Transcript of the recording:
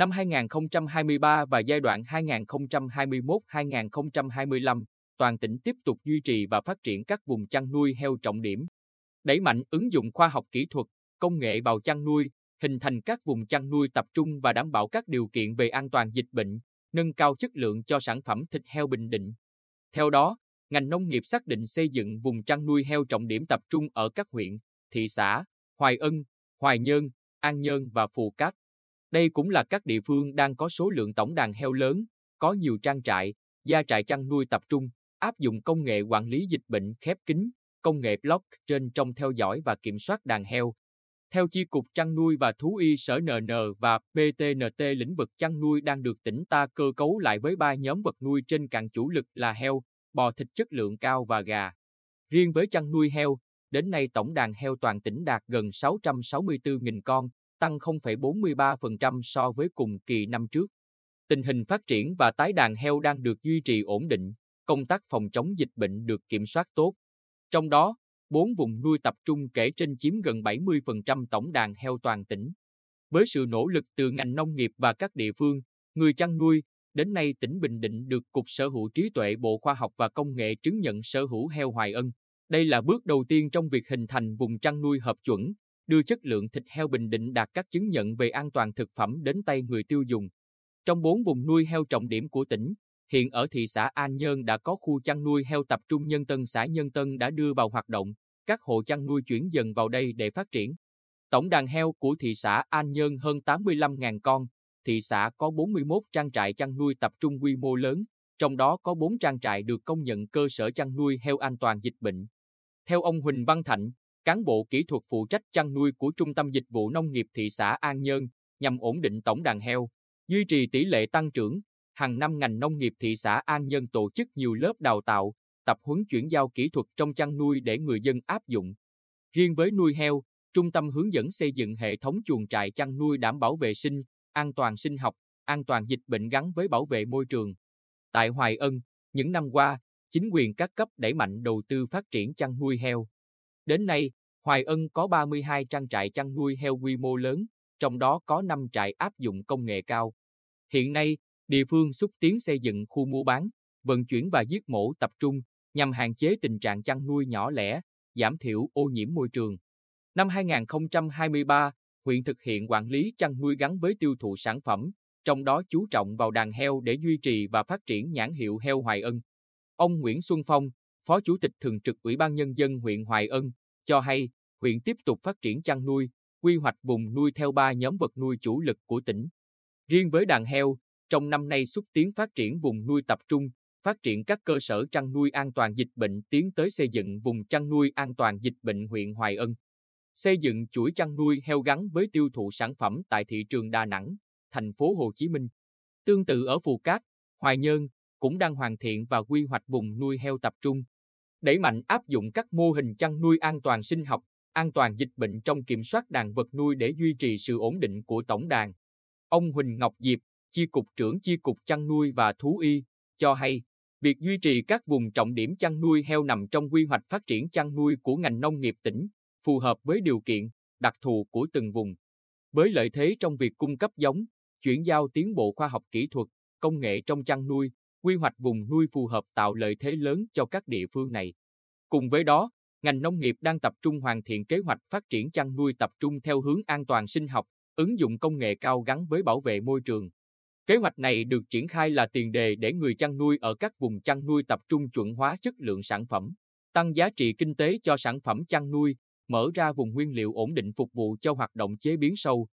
Năm 2023 và giai đoạn 2021-2025, toàn tỉnh tiếp tục duy trì và phát triển các vùng chăn nuôi heo trọng điểm, đẩy mạnh ứng dụng khoa học kỹ thuật, công nghệ vào chăn nuôi, hình thành các vùng chăn nuôi tập trung và đảm bảo các điều kiện về an toàn dịch bệnh, nâng cao chất lượng cho sản phẩm thịt heo Bình Định. Theo đó, ngành nông nghiệp xác định xây dựng vùng chăn nuôi heo trọng điểm tập trung ở các huyện, thị xã, Hoài Ân, Hoài Nhơn, An Nhơn và Phù Cát. Đây cũng là các địa phương đang có số lượng tổng đàn heo lớn, có nhiều trang trại, gia trại chăn nuôi tập trung, áp dụng công nghệ quản lý dịch bệnh khép kín, công nghệ blockchain trong theo dõi và kiểm soát đàn heo. Theo Chi cục chăn nuôi và thú y Sở NN và PTNT lĩnh vực chăn nuôi đang được tỉnh ta cơ cấu lại với ba nhóm vật nuôi trên cạn chủ lực là heo, bò thịt chất lượng cao và gà. Riêng với chăn nuôi heo, đến nay tổng đàn heo toàn tỉnh đạt gần 664.000 con, tăng 0,43% so với cùng kỳ năm trước. Tình hình phát triển và tái đàn heo đang được duy trì ổn định, công tác phòng chống dịch bệnh được kiểm soát tốt. Trong đó, bốn vùng nuôi tập trung kể trên chiếm gần 70% tổng đàn heo toàn tỉnh. Với sự nỗ lực từ ngành nông nghiệp và các địa phương, người chăn nuôi, đến nay tỉnh Bình Định được Cục Sở hữu trí tuệ Bộ Khoa học và Công nghệ chứng nhận sở hữu heo Hoài Ân. Đây là bước đầu tiên trong việc hình thành vùng chăn nuôi hợp chuẩn, đưa chất lượng thịt heo Bình Định đạt các chứng nhận về an toàn thực phẩm đến tay người tiêu dùng. Trong bốn vùng nuôi heo trọng điểm của tỉnh, hiện ở thị xã An Nhơn đã có khu chăn nuôi heo tập trung Nhân Tân xã Nhân Tân đã đưa vào hoạt động, các hộ chăn nuôi chuyển dần vào đây để phát triển. Tổng đàn heo của thị xã An Nhơn hơn 85.000 con, thị xã có 41 trang trại chăn nuôi tập trung quy mô lớn, trong đó có 4 trang trại được công nhận cơ sở chăn nuôi heo an toàn dịch bệnh. Theo ông Huỳnh Văn Thạnh, cán bộ kỹ thuật phụ trách chăn nuôi của Trung tâm Dịch vụ Nông nghiệp thị xã An Nhơn, nhằm ổn định tổng đàn heo, duy trì tỷ lệ tăng trưởng, hàng năm ngành nông nghiệp thị xã An Nhơn tổ chức nhiều lớp đào tạo, tập huấn chuyển giao kỹ thuật trong chăn nuôi để người dân áp dụng. Riêng với nuôi heo, trung tâm hướng dẫn xây dựng hệ thống chuồng trại chăn nuôi đảm bảo vệ sinh, an toàn sinh học, an toàn dịch bệnh gắn với bảo vệ môi trường. Tại Hoài Ân, những năm qua, chính quyền các cấp đẩy mạnh đầu tư phát triển chăn nuôi heo. Đến nay, Hoài Ân có 32 trang trại chăn nuôi heo quy mô lớn, trong đó có 5 trại áp dụng công nghệ cao. Hiện nay, địa phương xúc tiến xây dựng khu mua bán, vận chuyển và giết mổ tập trung nhằm hạn chế tình trạng chăn nuôi nhỏ lẻ, giảm thiểu ô nhiễm môi trường. Năm 2023, huyện thực hiện quản lý chăn nuôi gắn với tiêu thụ sản phẩm, trong đó chú trọng vào đàn heo để duy trì và phát triển nhãn hiệu heo Hoài Ân. Ông Nguyễn Xuân Phong, Phó Chủ tịch Thường trực Ủy ban Nhân dân huyện Hoài Ân, cho hay huyện tiếp tục phát triển chăn nuôi, quy hoạch vùng nuôi theo ba nhóm vật nuôi chủ lực của tỉnh. Riêng với đàn heo, trong năm nay xúc tiến phát triển vùng nuôi tập trung, phát triển các cơ sở chăn nuôi an toàn dịch bệnh tiến tới xây dựng vùng chăn nuôi an toàn dịch bệnh huyện Hoài Ân. Xây dựng chuỗi chăn nuôi heo gắn với tiêu thụ sản phẩm tại thị trường Đà Nẵng, thành phố Hồ Chí Minh. Tương tự ở Phù Cát, Hoài Nhơn cũng đang hoàn thiện và quy hoạch vùng nuôi heo tập trung. Đẩy mạnh áp dụng các mô hình chăn nuôi an toàn sinh học, an toàn dịch bệnh trong kiểm soát đàn vật nuôi để duy trì sự ổn định của tổng đàn. Ông Huỳnh Ngọc Diệp, Chi cục trưởng Chi cục chăn nuôi và thú y, cho hay, việc duy trì các vùng trọng điểm chăn nuôi heo nằm trong quy hoạch phát triển chăn nuôi của ngành nông nghiệp tỉnh, phù hợp với điều kiện, đặc thù của từng vùng. Với lợi thế trong việc cung cấp giống, chuyển giao tiến bộ khoa học kỹ thuật, công nghệ trong chăn nuôi, quy hoạch vùng nuôi phù hợp tạo lợi thế lớn cho các địa phương này. Cùng với đó, ngành nông nghiệp đang tập trung hoàn thiện kế hoạch phát triển chăn nuôi tập trung theo hướng an toàn sinh học, ứng dụng công nghệ cao gắn với bảo vệ môi trường. Kế hoạch này được triển khai là tiền đề để người chăn nuôi ở các vùng chăn nuôi tập trung chuẩn hóa chất lượng sản phẩm, tăng giá trị kinh tế cho sản phẩm chăn nuôi, mở ra vùng nguyên liệu ổn định phục vụ cho hoạt động chế biến sâu,